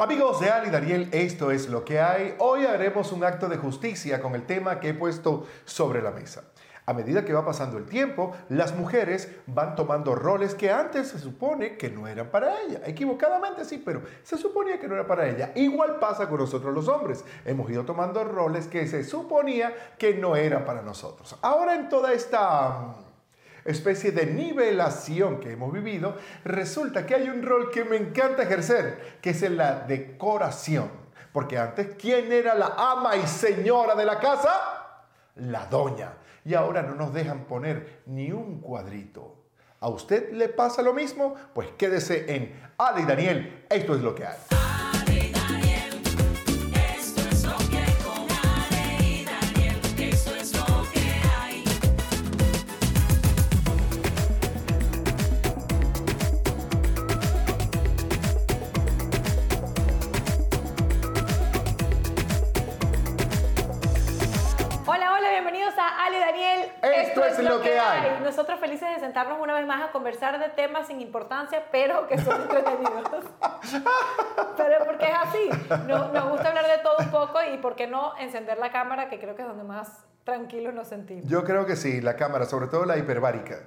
Amigos de Ali Daniel, esto es lo que hay. Hoy haremos un acto de justicia con el tema que he puesto sobre la mesa. A medida que va pasando el tiempo, las mujeres van tomando roles que antes se supone que no eran para ella. Equivocadamente sí, pero se suponía que no era para ella. Igual pasa con nosotros los hombres. Hemos ido tomando roles que se suponía que no eran para nosotros. Ahora en toda esta especie de nivelación que hemos vivido, resulta que hay un rol que me encanta ejercer, que es la decoración. Porque antes, ¿quién era la ama y señora de la casa? La doña. Y ahora no nos dejan poner ni un cuadrito. ¿A usted le pasa lo mismo? Pues quédese en Ali Daniel, esto es lo que hay. Nosotros felices de sentarnos una vez más a conversar de temas sin importancia, pero que son entretenidos. pero porque es así. Nos, nos gusta hablar de todo un poco y por qué no encender la cámara, que creo que es donde más tranquilos nos sentimos. Yo creo que sí, la cámara, sobre todo la hiperbárica.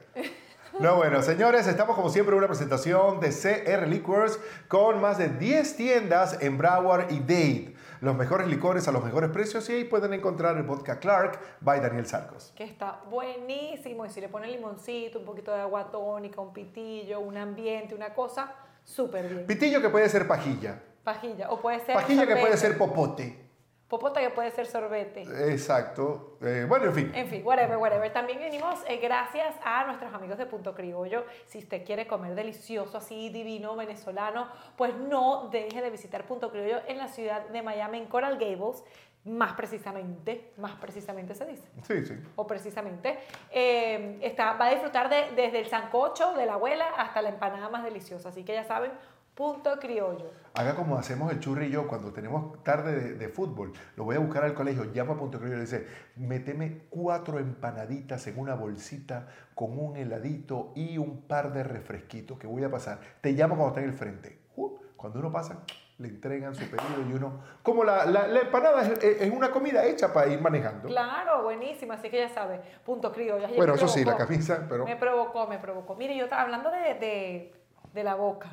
No, bueno, señores, estamos como siempre en una presentación de CR Liquors con más de 10 tiendas en Broward y Dade. Los mejores licores a los mejores precios y ahí pueden encontrar el vodka Clark by Daniel Sarcos. Que está buenísimo y si le ponen limoncito, un poquito de agua tónica, un pitillo, un ambiente, una cosa, súper bien. Pitillo que puede ser pajilla. Pajilla, o puede ser... Pajilla que puede ser popote. Popota que puede ser sorbete. Exacto. Eh, bueno, en fin. En fin, whatever, whatever. También venimos eh, gracias a nuestros amigos de Punto Criollo. Si usted quiere comer delicioso, así divino, venezolano, pues no deje de visitar Punto Criollo en la ciudad de Miami, en Coral Gables. Más precisamente, más precisamente se dice. Sí, sí. O precisamente. Eh, está, va a disfrutar de, desde el sancocho de la abuela hasta la empanada más deliciosa. Así que ya saben, Punto criollo. Haga como hacemos el churri y yo cuando tenemos tarde de, fútbol. Lo voy a buscar al colegio, llamo a Punto criollo y le dice, méteme cuatro empanaditas en una bolsita con un heladito y un par de refresquitos que voy a pasar. Te llamo cuando está en el frente. Uh, cuando uno pasa, le entregan su pedido y uno... Como la, la, empanada es, una comida hecha para ir manejando. Claro, buenísima, así que ya sabe. Punto criollo. Bueno, eso sí, la camisa, pero... Me provocó, me provocó. Mire, yo estaba hablando de de la boca.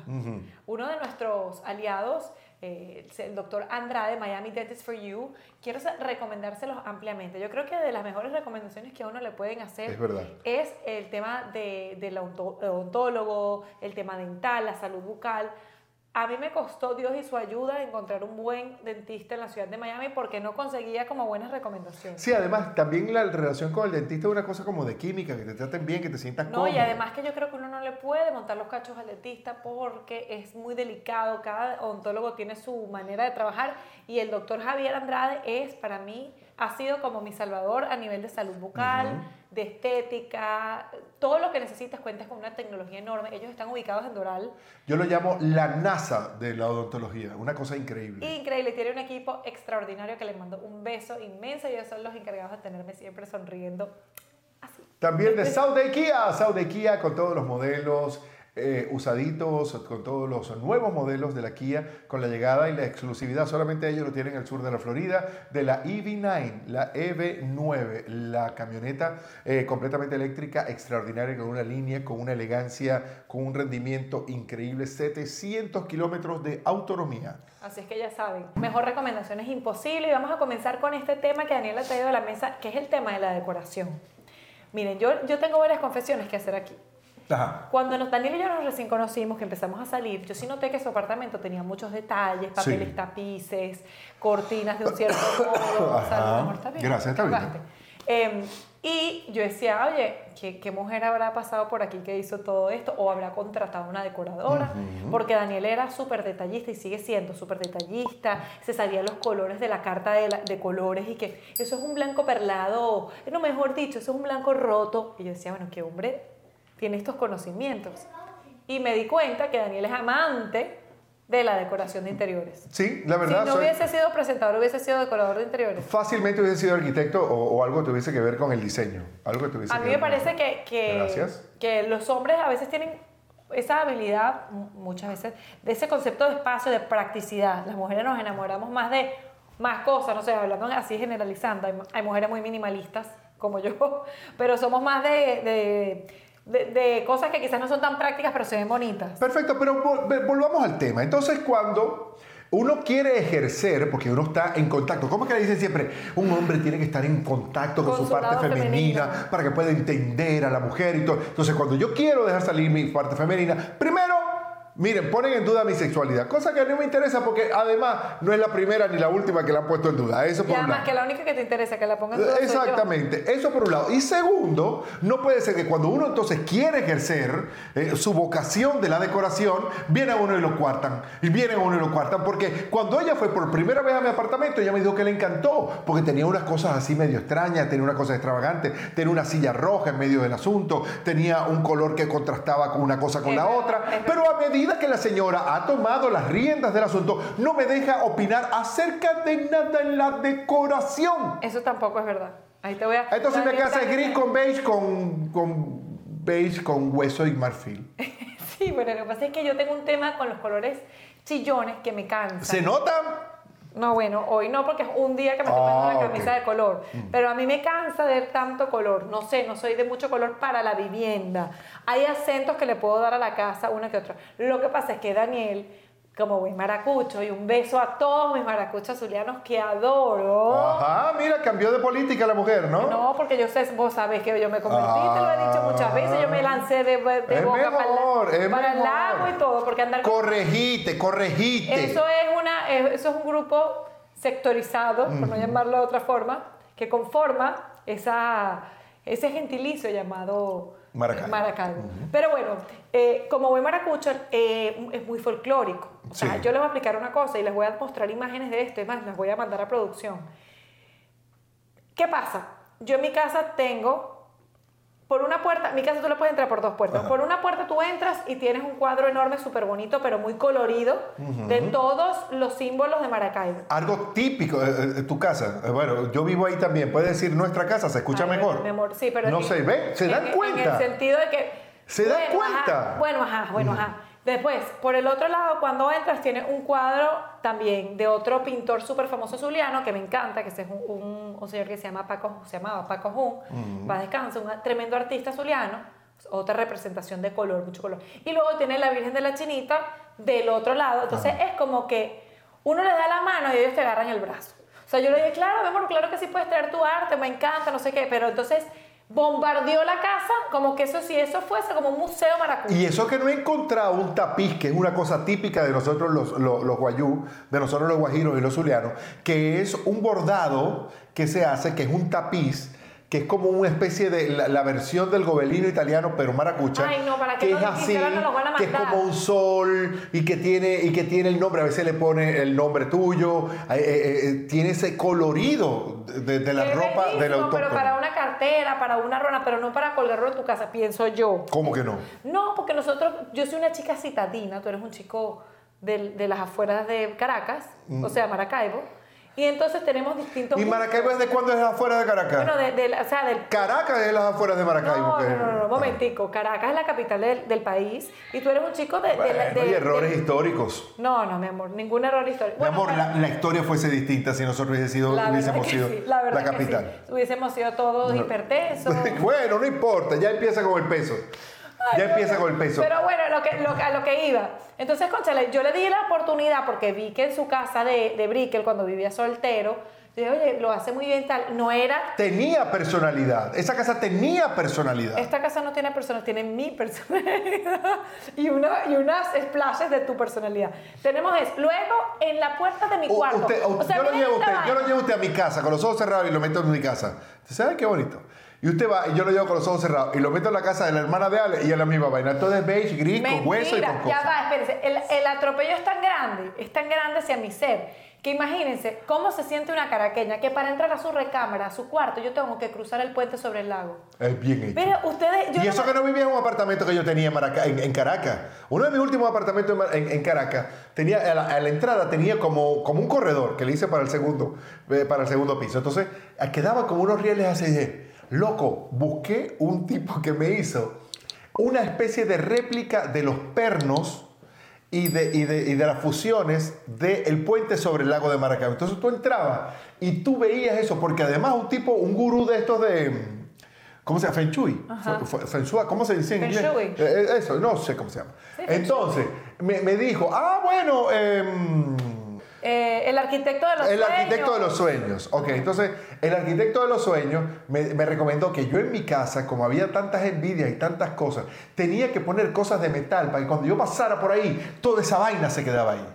Uno de nuestros aliados, eh, el doctor Andrade, Miami Dentist for You, quiero recomendárselos ampliamente. Yo creo que de las mejores recomendaciones que a uno le pueden hacer es, el tema de, del odontólogo, el tema dental, la salud bucal. A mí me costó Dios y su ayuda encontrar un buen dentista en la ciudad de Miami porque no conseguía como buenas recomendaciones. Sí, además también la relación con el dentista es una cosa como de química, que te traten bien, que te sientas no, No, y además que yo creo que uno no le puede montar los cachos al dentista porque es muy delicado, cada odontólogo tiene su manera de trabajar y el doctor Javier Andrade es para mí, ha sido como mi salvador a nivel de salud bucal de estética, todo lo que necesitas, cuentas con una tecnología enorme. Ellos están ubicados en Doral. Yo lo llamo la NASA de la odontología, una cosa increíble. Increíble, tiene un equipo extraordinario que les mando un beso inmenso y ellos son los encargados de tenerme siempre sonriendo así. También de Saude Kia, Saude Kia con todos los modelos eh, usaditos con todos los nuevos modelos de la Kia, con la llegada y la exclusividad, solamente ellos lo tienen en el sur de la Florida, de la EV9, la EV9, la camioneta eh, completamente eléctrica, extraordinaria, con una línea, con una elegancia, con un rendimiento increíble, 700 kilómetros de autonomía. Así es que ya saben, mejor recomendación es imposible y vamos a comenzar con este tema que Daniel ha traído a la mesa, que es el tema de la decoración. Miren, yo, yo tengo varias confesiones que hacer aquí. Cuando nos, Daniel y yo nos recién conocimos, que empezamos a salir, yo sí noté que su apartamento tenía muchos detalles, papeles tapices, cortinas de un cierto modo. O sea, está bien. Gracias, está bien. Eh, y yo decía, oye, ¿qué, ¿qué, mujer habrá pasado por aquí que hizo todo esto? ¿O habrá contratado una decoradora? Porque Daniel era súper detallista y sigue siendo súper detallista. Se sabían los colores de la carta de, de, colores y que eso es un blanco perlado, no mejor dicho, eso es un blanco roto. Y yo decía, bueno, qué hombre tiene estos conocimientos. Y me di cuenta que Daniel es amante de la decoración de interiores. Sí, la verdad. Si no hubiese sido presentador, hubiese sido decorador de interiores. Fácilmente hubiese sido arquitecto o, algo que tuviese que ver con el diseño. Algo que tuviese A mí me parece que, que, que los hombres a veces tienen esa habilidad muchas veces, de ese concepto de espacio, de practicidad. Las mujeres nos enamoramos más de más cosas, no sé, hablando así generalizando, hay, mujeres muy minimalistas como yo, pero somos más de, de, cosas que quizás no son tan prácticas, pero se ven bonitas. Perfecto, pero volvamos al tema. Entonces, cuando uno quiere ejercer, porque uno está en contacto, ¿cómo es que le dicen siempre? Un hombre tiene que estar en contacto con, su, parte femenina, para que pueda entender a la mujer y todo. Entonces, cuando yo quiero dejar salir mi parte femenina, primero Miren, ponen en duda mi sexualidad, cosa que no me interesa porque además no es la primera ni la última que la han puesto en duda. Eso por y además que la única que te interesa que la pongan en duda. Exactamente, eso por un lado. Y segundo, no puede ser que cuando uno entonces quiere ejercer eh, su vocación de la decoración, viene a uno y lo cuartan. Y viene a uno y lo cuartan porque cuando ella fue por primera vez a mi apartamento, ella me dijo que le encantó porque tenía unas cosas así medio extrañas, tenía una cosa extravagante, tenía una silla roja en medio del asunto, tenía un color que contrastaba con una cosa con la otra, pero a medida que la señora ha tomado las riendas del asunto, no me deja opinar acerca de nada en la decoración. Eso tampoco es verdad. Ahí te voy a... Entonces me casa gris con beige con, con beige con hueso y marfil. sí, bueno, lo que pasa es que yo tengo un tema con los colores chillones que me cansan. ¿Se nota? No, bueno, hoy no porque es un día que me estoy poniendo ah, camisa de color. Mm. Pero a mí me cansa de ver tanto color. No sé, no soy de mucho color para la vivienda. Hay acentos que le puedo dar a la casa, una que otra. Lo que pasa es que Daniel como buen maracucho y un beso a todos mis maracuchos azulianos que adoro. Ajá, mira, cambió de política la mujer, ¿no? No, porque yo sé, vos sabés que yo me convertí, te lo he dicho muchas veces, yo me lancé de, de boca para, el lago y todo, porque andar... Corregite, corregite. Eso es, una, eso es un grupo sectorizado, por no llamarlo de otra forma, que conforma esa, ese gentilicio llamado Maracaibo. Pero bueno, eh, como buen maracucho, eh, es muy folclórico. O sea, yo les voy a explicar una cosa y les voy a mostrar imágenes de esto, y más, las voy a mandar a producción. ¿Qué pasa? Yo en mi casa tengo por una puerta, mi casa tú le puedes entrar por dos puertas. Por una puerta tú entras y tienes un cuadro enorme, súper bonito, pero muy colorido, de todos los símbolos de Maracaibo. Algo típico de tu casa. Eh, bueno, yo vivo ahí también. Puedes decir nuestra casa, se escucha mejor. Mi amor, sí, pero. No se ve, se dan cuenta. En el sentido de que. Se dan cuenta. bueno, ajá, bueno, ajá. Después, por el otro lado, cuando entras, tiene un cuadro también de otro pintor súper famoso zuliano que me encanta, que es un, un, señor que se, llama Paco, se llamaba Paco Jun, va a descansar, un tremendo artista zuliano, otra representación de color, mucho color. Y luego tiene la Virgen de la Chinita del otro lado, entonces es como que uno le da la mano y ellos te agarran el brazo. O sea, yo le dije, claro, amor, claro que sí puedes traer tu arte, me encanta, no sé qué, pero entonces bombardeó la casa como que eso si eso fuese como un museo maracucho. Y eso que no he encontrado un tapiz, que es una cosa típica de nosotros los, los, los guayú, de nosotros los guajiros y los zulianos, que es un bordado que se hace, que es un tapiz que es como una especie de la, versión del gobelino italiano, pero maracucha. Ay, no, para que, que es así, que es como un sol y que tiene y que tiene el nombre, a veces le pone el nombre tuyo, eh, eh, eh, tiene ese colorido de, la ropa del autor. Pero para una cartera, para una rona, pero no para colgarlo en tu casa, pienso yo. ¿Cómo que no? No, porque nosotros, yo soy una chica citadina, tú eres un chico de, de las afueras de Caracas, o sea, Maracaibo. Y entonces tenemos distintos... ¿Y Maracaibo es de cuándo es afuera de Caracas? Bueno, de, o sea, del... Caracas es las afueras de Maracaibo. No, no, no, no, momentico. Caracas es la capital del, del, país y tú eres un chico de... Bueno, de, hay errores históricos. No, no, mi amor, ningún error histórico. mi amor, la, la, historia fuese distinta si nosotros hubiésemos sido, hubiésemos sido la, la, capital. Hubiésemos sido todos hipertensos. bueno, no importa, ya empieza con el peso ya empieza con el peso. Pero bueno, lo que, lo, a lo que iba. Entonces, conchale, yo le di la oportunidad porque vi que en su casa de, de Brickell, cuando vivía soltero, dije, oye, lo hace muy bien tal. No era. Tenía personalidad. Esa casa tenía personalidad. Esta casa no tiene personalidad, tiene mi personalidad. y, una, y unas splashes de tu personalidad. Tenemos eso. Luego, en la puerta de mi cuarto. yo, lo llevo usted, yo lo llevo usted a mi casa con los ojos cerrados y lo meto en mi casa. ¿Sabe qué bonito? Y usted va, y yo lo llevo con los ojos cerrados, y lo meto en la casa de la hermana de Ale, y es la misma vaina. Todo es beige, gris, con hueso y con cosas. ya va, espérense. El, el, atropello es tan grande, es tan grande hacia mi ser, que imagínense cómo se siente una caraqueña que para entrar a su recámara, a su cuarto, yo tengo que cruzar el puente sobre el lago. Es bien hecho. Pero ustedes... y eso que no vivía en un apartamento que yo tenía en, en, Caracas. Uno de mis últimos apartamentos en, Caracas, tenía, a la, entrada tenía como, como un corredor que le hice para el segundo, eh, para el segundo piso. Entonces, quedaba como unos rieles así loco, busqué un tipo que me hizo una especie de réplica de los pernos y de, y de, y de las fusiones del puente sobre el lago de Maracaibo. Entonces tú entrabas y tú veías eso, porque además un tipo, un gurú de estos de... ¿Cómo se llama? Feng Shui. Feng Shui, ¿Cómo se dice en Feng inglés? Shui. Eh, eh, Eso, no sé cómo se llama. Sí, Entonces, me, me dijo, ah, bueno, em, Eh, el arquitecto de los el sueños. arquitecto de los sueños. Ok, entonces el arquitecto de los sueños me, me recomendó que yo en mi casa, como había tantas envidias y tantas cosas, tenía que poner cosas de metal para que cuando yo pasara por ahí, toda esa vaina se quedaba ahí.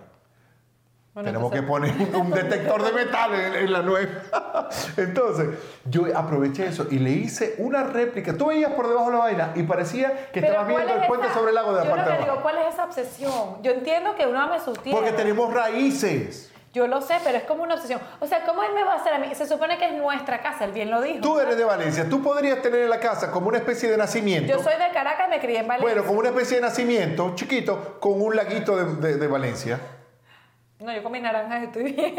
Bueno, Tenemos que poner un, detector de metal en, en la nueva. Entonces, yo aproveché eso y le hice una réplica. Tú veías por debajo de la vaina y parecía que estabas ¿cuál viendo es el puente sobre el lago de la Yo lo que digo. ¿cuál es esa obsesión? Yo entiendo que uno ame sus tierras. Porque tenemos raíces. Yo lo sé, pero es como una obsesión. O sea, ¿cómo él me va a hacer a mí? Se supone que es nuestra casa, él bien lo dijo. Tú eres de Valencia. Tú podrías tener en la casa como una especie de nacimiento. Yo soy de Caracas y me crié en Valencia. Bueno, como una especie de nacimiento chiquito con un laguito de, de- de Valencia. No, yo con mis naranjas estoy bien.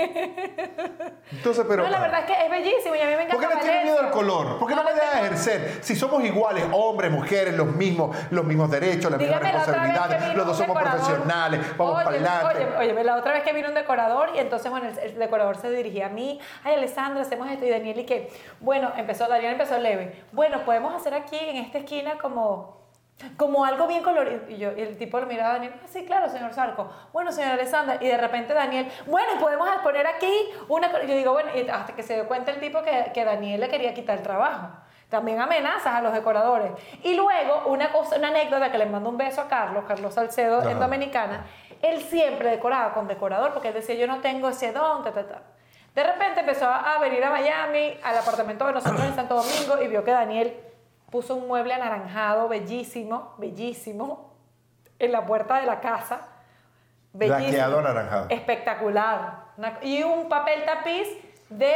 Entonces, pero. no, la verdad es que es bellísimo y a mí me encanta ¿Por qué le tienes miedo al color? ¿Por qué no, me le dejas tengo- ejercer? Si somos iguales, hombres, mujeres, los mismos, los mismos derechos, las mismas responsabilidades, los dos somos decorador. profesionales, vamos Oye, para adelante. Oye, oye, la otra vez que vino un decorador y entonces, bueno, el, el decorador se dirigía a mí. Ay, Alessandra, hacemos esto. Y Daniel, y que, bueno, empezó, Daniel empezó leve. Bueno, podemos hacer aquí en esta esquina como como algo bien colorido. Y, yo, y el tipo lo miraba a Daniel, "Ah, sí, claro, señor Sarco. Bueno, señor Alessandra. Y de repente Daniel, bueno, podemos poner aquí una... co-". Yo digo, bueno, y hasta que se dio cuenta el tipo que, que Daniel le quería quitar el trabajo. También amenazas a los decoradores. Y luego, una cosa, una anécdota que le mando un beso a Carlos, Carlos Salcedo, en. Dominicana. Él siempre decoraba con decorador porque él decía, yo no tengo ese don, ta, ta, ta. De repente empezó a a venir a Miami, al apartamento de nosotros en Santo Domingo, y vio que Daniel puso un mueble anaranjado bellísimo, bellísimo, en la puerta de la casa. Bellísimo. Anaranjado. Espectacular. Una- y un papel tapiz de,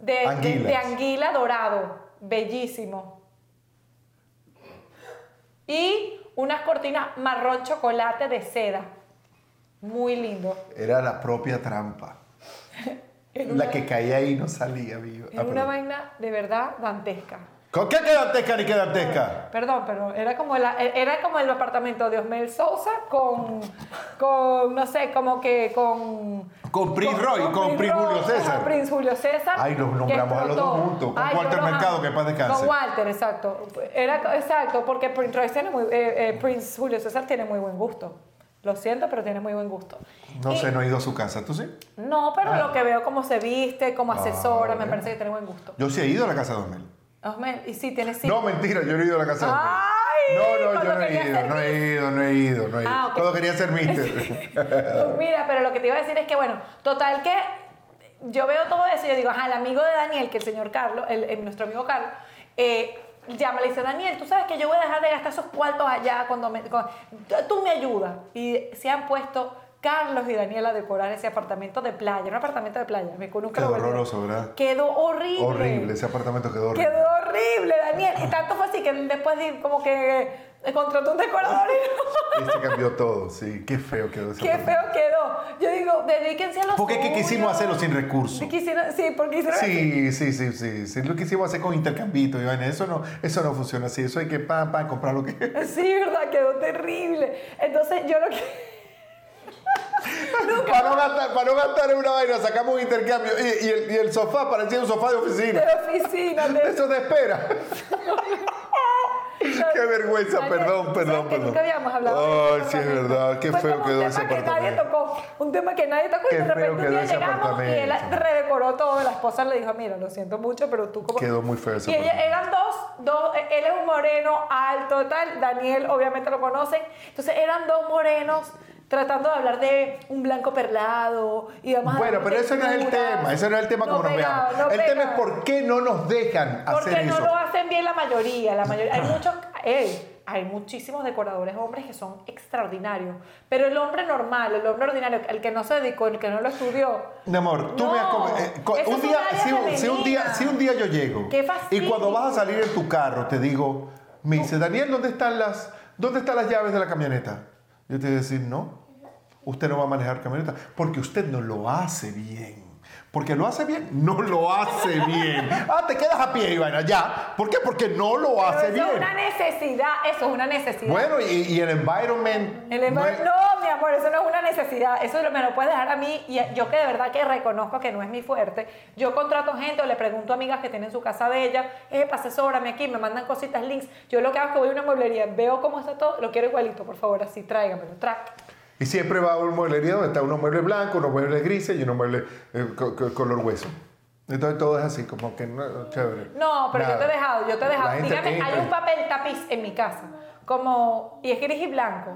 de, de- Anguilas. de anguila dorado. Bellísimo. Y unas cortinas marrón chocolate de seda. Muy lindo. Era la propia trampa. La una- que caía ahí y no salía viva. Ah, una perdón. vaina de verdad dantesca. ¿Con qué quedantesca ni quedantesca? Perdón, pero era como, la- era como el apartamento de Osmel Sousa con, con, no sé, como que con... Con Prince Roy, con Prince Julio Roy, César. con Prince Julio César. Ay, los nombramos a los dos juntos, con Ay, Walter Mercado, que paz descanse. Con Walter, exacto. Era, exacto, porque Prince, Royce tiene muy, eh, eh, Prince Julio César tiene muy buen gusto. Lo siento, pero tiene muy buen gusto. No Y- sé, no he ido a su casa. ¿Tú sí? No, pero Ah. lo que veo cómo se viste, como asesora, me parece que tiene buen gusto. Yo sí he ido a la casa de Osmel. Osmel, y sí, tiene sí. No, mentira, yo no he ido a la casa de Osmel. ¡Ay! No, no, yo no he ido, no he ido, no he ido, no he ido. Ah. Cuando quería ser mister. Pues Mira, pero lo que te iba a decir es que, bueno, total que yo veo todo eso y yo digo, ajá, el amigo de Daniel, que el señor Carlos, el, el- nuestro amigo Carlos, eh, llama y le dice, Daniel, tú sabes que yo voy a dejar de gastar esos cuartos allá cuando me... cuando- tú me ayudas. Y se han puesto Carlos y Daniel a decorar ese apartamento de playa, un apartamento de playa. Me nunca lo Quedó olvidé. horroroso, ¿verdad? Quedó horrible. horrible, ese apartamento quedó horrible. Quedó horrible, Daniel. Y tanto fue así que después de, como que contrató un decorador y Y se cambió todo, sí. Qué feo quedó ese Qué apartamento. feo quedó. Yo digo, dedíquense a los Porque que quisimos hacerlo sin recursos. Quisieron- sí, porque hicieron Sí, sí, sí, sí, sí. Lo quisimos hacer con intercambito, Iván. Eso no, eso no funciona así. Eso hay que pam, pam, comprar lo que. Sí, verdad, quedó terrible. Entonces yo lo que... para, no gastar, para no gastar en una vaina, sacamos un intercambio. Y, y el, y el sofá parecía un sofá de oficina. De oficina, de... Eso te espera. Qué vergüenza, perdón, ¿tú perdón, perdón. Nunca habíamos hablado Ay, sí, es apartamento? verdad. Qué Fue feo quedó ese que nadie apartamento. tocó. Un tema que nadie tocó y de repente un día llegamos y él apartamento. redecoró todo. La esposa le dijo, mira, lo siento mucho, pero tú como... Quedó muy feo ese Y ella, apartamento. eran dos, dos, él es un moreno alto, tal. Daniel, obviamente lo conocen. Entonces eran dos morenos tratando de hablar de un blanco perlado y a Bueno, pero ese no es el tema, ese no es el tema No como nos pega, veamos. no el tema es por qué no nos dejan Porque hacer no eso. lo hacen bien la mayoría. La mayoría hay muchos, ey, hay muchísimos decoradores hombres que son extraordinarios. Pero el hombre normal, el hombre ordinario, el que no se dedicó, el que no lo estudió. Mi amor, tú No, me has eh, un día, si, si un día, si un día yo llego ¡Qué y cuando vas a salir en tu carro te digo, me dice, Daniel, ¿dónde están las, dónde están las llaves de la camioneta? Yo te voy a decir, no, usted no va a manejar camioneta porque usted no lo hace bien. Porque lo hace bien. No lo hace bien. Ah, te quedas a pie, Ivana, ya. ¿Por qué? Porque no lo Pero hace eso bien. es una necesidad, eso es una necesidad. Bueno, y, y el environment. El no envol- es- no, mi amor, eso no es una necesidad. Eso me lo puedes dejar a mí. Y yo que de verdad que reconozco que no es mi fuerte. Yo contrato gente o le pregunto a amigas que tienen su casa bella, eh, asesórame aquí, me mandan cositas, links. Yo lo que hago es que voy a una mueblería, veo cómo está todo, lo quiero igualito, por favor, así, tráigamelo, tra. Y siempre va a una mueblería donde está unos muebles blancos, unos muebles grises y unos muebles eh, co- co- color hueso. Entonces todo es así, como que no, chévere. No, pero yo Nada. te he dejado, yo te he dejado. Dígame, hay un papel tapiz en mi casa, como, y es gris y blanco,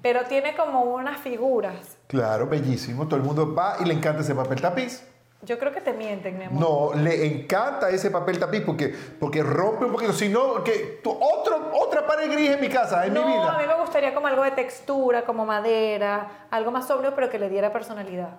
pero tiene como unas figuras. Claro, bellísimo. Todo el mundo va y le encanta ese papel tapiz. Yo creo que te mienten, mi amor. No, le encanta ese papel tapiz porque, porque rompe un poquito. Si no, que tu- otro, otra pared gris en mi casa, en no, mi vida. a mí me gustaría como algo de textura, como madera, algo más sobrio, pero que le diera personalidad.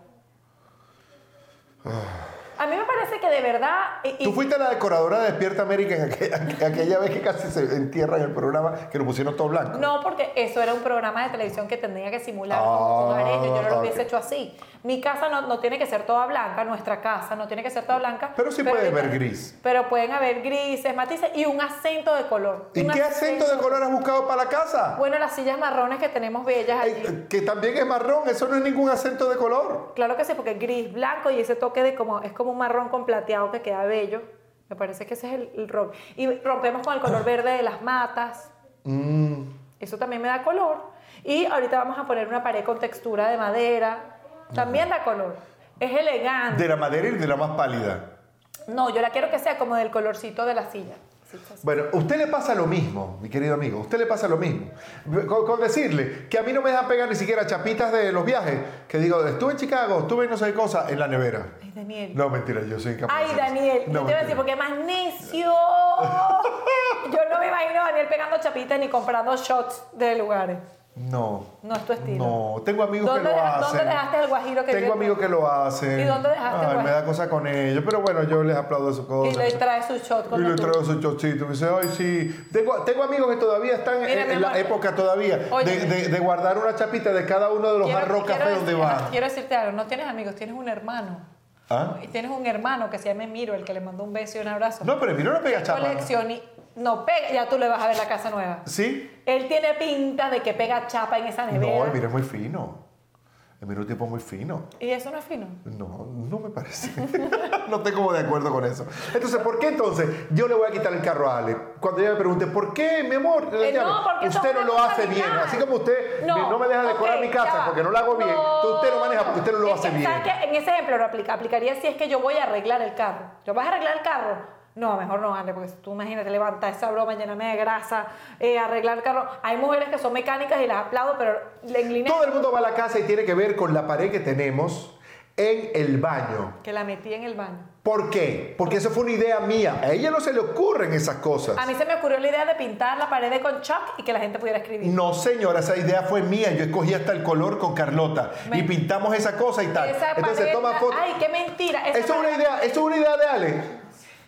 A mí me parece que de verdad... y- Tú fuiste la decoradora de Despierta América en aquella, aquella vez que casi se entierra en el programa, que lo pusieron todo blanco. No, porque eso era un programa de televisión que tenía que simular Ah, un. Yo no lo hubiese ok. hecho así. Mi casa no, no tiene que ser toda blanca, nuestra casa no tiene que ser toda blanca. Pero sí puede haber gris. Pero pueden haber grises, matices y un acento de color. ¿Y qué acento de color has buscado para la casa? Bueno, las sillas marrones que tenemos bellas allí. Eh, que también es marrón, eso no es ningún acento de color. Claro que sí, porque es gris, blanco y ese toque de como, es como un marrón con plateado que queda bello. Me parece que ese es el, el rock. Y rompemos con el color verde de las matas. Mm, Eso también me da color. Y ahorita vamos a poner una pared con textura de madera. También da color. Es elegante. de la madera y de la más pálida. No, yo la quiero que sea como del colorcito de la silla. Bueno, usted le pasa lo mismo, mi querido amigo. usted le pasa lo mismo. Con, con decirle que a mí no me dejan pegar ni siquiera chapitas de los viajes. Que digo, estuve en Chicago, estuve en no sé qué cosa, en la nevera. Ay, Daniel. No, mentira, yo soy incapaz. Ay. Daniel, No, yo te voy a decir, porque más necio. Yo no me imagino a Daniel pegando chapitas ni comprando shots de lugares. No. No es tu estilo. No, tengo amigos que ¿Dónde lo deja- hacen. dónde dejaste el guajiro que Tengo yo- amigos que lo hacen. ¿Y dónde dejaste el Ay, me da cosa con ellos, pero bueno, yo les aplaudo su cosa. Y le trae su shot Y cuando le tú- traigo su chocito. Me dice, ay, sí. Tengo, tengo amigos que todavía están Mira, en, la época todavía de, Oye. de- de guardar una chapita de cada uno de los jarros café donde van. Quiero decirte algo, no tienes amigos, tienes un hermano. ¿Ah? Y tienes un hermano que se llama Miro, el que le mandó un beso y un abrazo. No, pero mira, no pega chapa. Coleccioni- No, pega, ya tú le vas a ver la casa nueva. ¿Sí? Él tiene pinta de que pega chapa en esa nevera. No, el mira es muy fino. El mira es un tipo muy fino. Y eso no es fino. No, no me parece. no estoy como de acuerdo con eso. Entonces, ¿por qué entonces yo le voy a quitar el carro a Ale? Cuando ella me pregunte, ¿por qué, mi amor? Eh, no, porque usted no lo hace bien. Así como usted me- no, me deja decorar mi casa porque no la hago bien, entonces usted lo maneja porque usted no lo Es hace que, bien. En ese ejemplo lo aplica, aplicaría si es que yo voy a arreglar el carro. ¿Yo vas a arreglar el carro? No, mejor no, Ale, porque tú imagínate levantar esa broma, llenarme de grasa, eh, arreglar el carro. Hay mujeres que son mecánicas y las aplaudo, pero en línea Todo el mundo va a la casa y tiene que ver con la pared que tenemos en el baño. que la metí en el baño. ¿Por qué? Porque eso fue una idea mía. A ella no se le ocurren esas cosas. A mí se me ocurrió la idea de pintar la pared con chalk y que la gente pudiera escribir. No, señora, esa idea fue mía. Yo escogí hasta el color con Carlota Me- y pintamos esa cosa y tal. Esa Entonces pared- toma fotos. Ay, qué mentira. esa Eso es una idea, eso es una idea de Ale.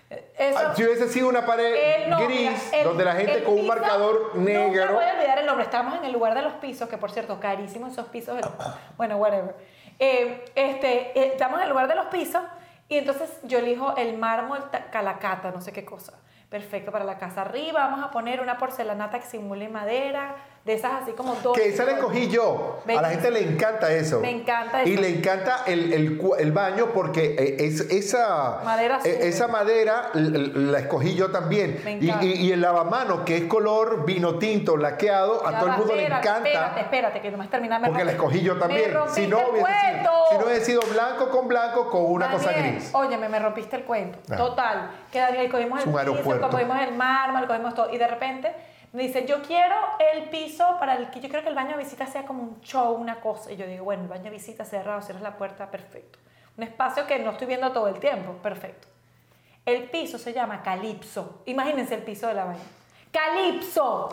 Eso- Ah, Si hubiese sido una pared no, gris, el- donde la gente con un marcador negro. voy a olvidar el nombre. Estábamos en el lugar de los pisos, que por cierto, carísimos esos pisos. bueno, whatever. Eh, este, eh, estamos en el lugar de los pisos y entonces yo elijo el mármol ta- calacata, no sé qué cosa. Perfecto para la casa. Arriba vamos a poner una porcelanata que simule madera, de esas así como dos. Que esa la escogí yo. A la gente le encanta eso. Me encanta Y eso. le encanta el, el el baño porque eh, es, esa Madera eh, esa madera la escogí yo también. Me Y, y- y el lavamano, que es color vino tinto, laqueado, a todo el mundo le encanta. Espérate, espérate, que no me has terminado. me Porque la escogí yo también. Me Si no, hubiese sido, si no hubiese sido blanco con blanco con una cosa gris. Óyeme, me rompiste el cuento. Ah. Total. Que Daniel, cogimos el un piso, aeropuerto. cogimos el mármol, cogimos todo. Y de repente me dice, yo quiero el piso para el que yo quiero que el baño de visita sea como un show, una cosa. Y yo digo, bueno, el baño de visita cerrado, cierras la puerta, perfecto. Un espacio que no estoy viendo todo el tiempo, perfecto. El piso se llama Calipso. Imagínense el piso de la baña. Calipso.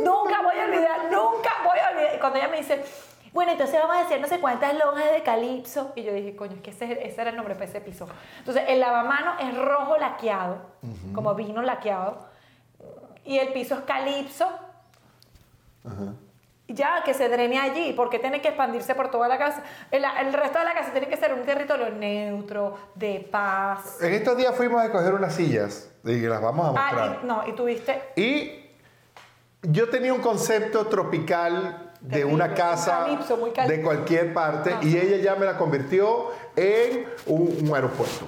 nunca voy a olvidar, nunca voy a olvidar. Cuando ella me dice, bueno, entonces vamos a decir no sé cuántas lonjas de calipso. Y yo dije, coño, es que ese, ese era el nombre para ese piso. Entonces, el lavamano es rojo laqueado, como vino laqueado. Y el piso es calipso. ya que se drene allí, porque tiene que expandirse por toda la casa. El, el, resto de la casa tiene que ser un territorio neutro, de paz. En estos días fuimos a coger unas sillas y las vamos a mostrar. Ah, y, no, y tuviste. Y yo tenía un concepto tropical de Terrible, una un casa calipso muy cal- de cualquier parte Ah. y ella ya me la convirtió en un, un aeropuerto.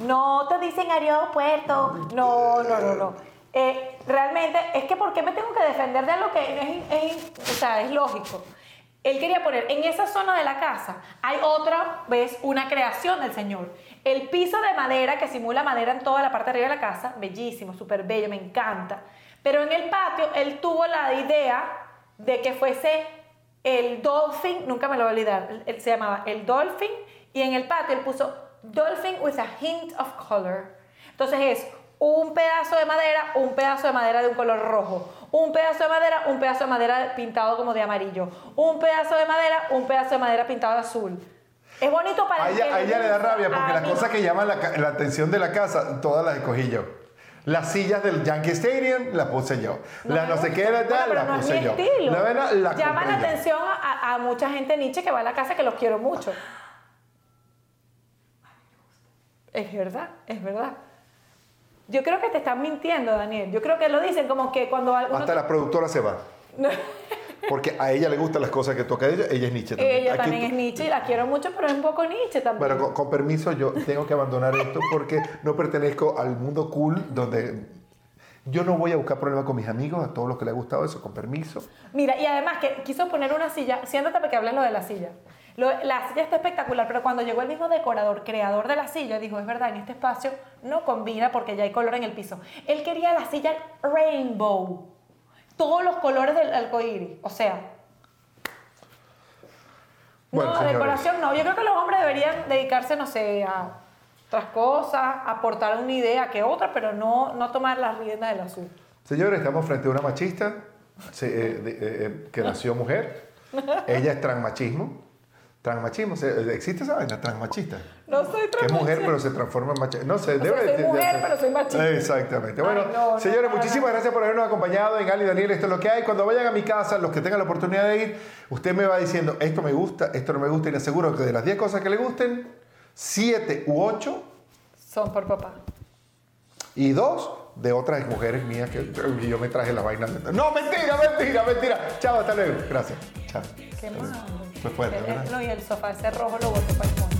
No te dicen aeropuerto. No, no, no, no. Eh, realmente, es que ¿por qué me tengo que defender de algo que es, es- lógico? Él quería poner, en esa zona de la casa hay otra vez una creación del Señor. El piso de madera que simula madera en toda la parte de arriba de la casa, bellísimo, súper bello, me encanta. Pero en el patio él tuvo la idea de que fuese el Dolphin, nunca me lo voy a olvidar, él se llamaba el Dolphin y en el patio él puso Dolphin with a hint of color. Entonces es un pedazo de madera, un pedazo de madera de un color rojo, un pedazo de madera, un pedazo de madera pintado como de amarillo, un pedazo de madera, un pedazo de madera pintado de azul. Es bonito para A ella, a ella le da rabia porque las cosas que llaman la, atención de la casa, todas las escogí yo. Las sillas del Yankee Stadium las puse yo. No la me no sé qué era Bueno, las no es puse mi yo. estilo. La verdad, la Llama la yo. atención a, a- a mucha gente Nietzsche que va a la casa que los quiero mucho. Es verdad, es verdad. Yo creo que te están mintiendo, Daniel. Yo creo que lo dicen como que cuando uno... Hasta la productora se va. Porque a ella le gustan las cosas que toca ella. Ella es Nietzsche también. Ella Aquí también tú- es Nietzsche y la quiero mucho, pero es un poco Nietzsche también. Bueno, con, con permiso, yo tengo que abandonar esto porque no pertenezco al mundo cool donde yo no voy a buscar problemas con mis amigos, a todos los que les ha gustado eso, con permiso. Mira, y además que quiso poner una silla, siéntate para que hables lo de la silla. Lo- la silla está espectacular, pero cuando llegó el mismo decorador, creador de la silla, dijo, es verdad, en este espacio no combina porque ya hay color en el piso. Él quería la silla rainbow, todos los colores del arcoíris, o sea... Bueno, no, señores. decoración no. Yo creo que los hombres deberían dedicarse, no sé, a otras cosas, aportar una idea que otra, pero no, no tomar las riendas del asunto. Señores, estamos frente a una machista se- eh, de- eh, eh, que nació mujer. Ella es transmachismo. Transmachismo, ¿existe esa vaina? Transmachista. No soy Que es mujer, transmachista. pero se transforma en machista. No sé, O sea, debe soy de- mujer, de- pero soy machista. Exactamente. Bueno, Ay, no, no, señores, para muchísimas gracias por habernos acompañado en Ali Daniel. Esto es lo que hay. Cuando vayan a mi casa, los que tengan la oportunidad de ir, usted me va diciendo, esto me gusta, esto no me gusta, y le aseguro que de las 10 cosas que le gusten, 7 u 8 Son por papá. y 2 de otras mujeres mías que yo me traje la vaina. No, mentira, mentira, mentira. Chao, hasta luego. Gracias. Chao. Qué mal. Fue fuerte, ¿verdad? No, y el sofá ese rojo lo botó para el fondo.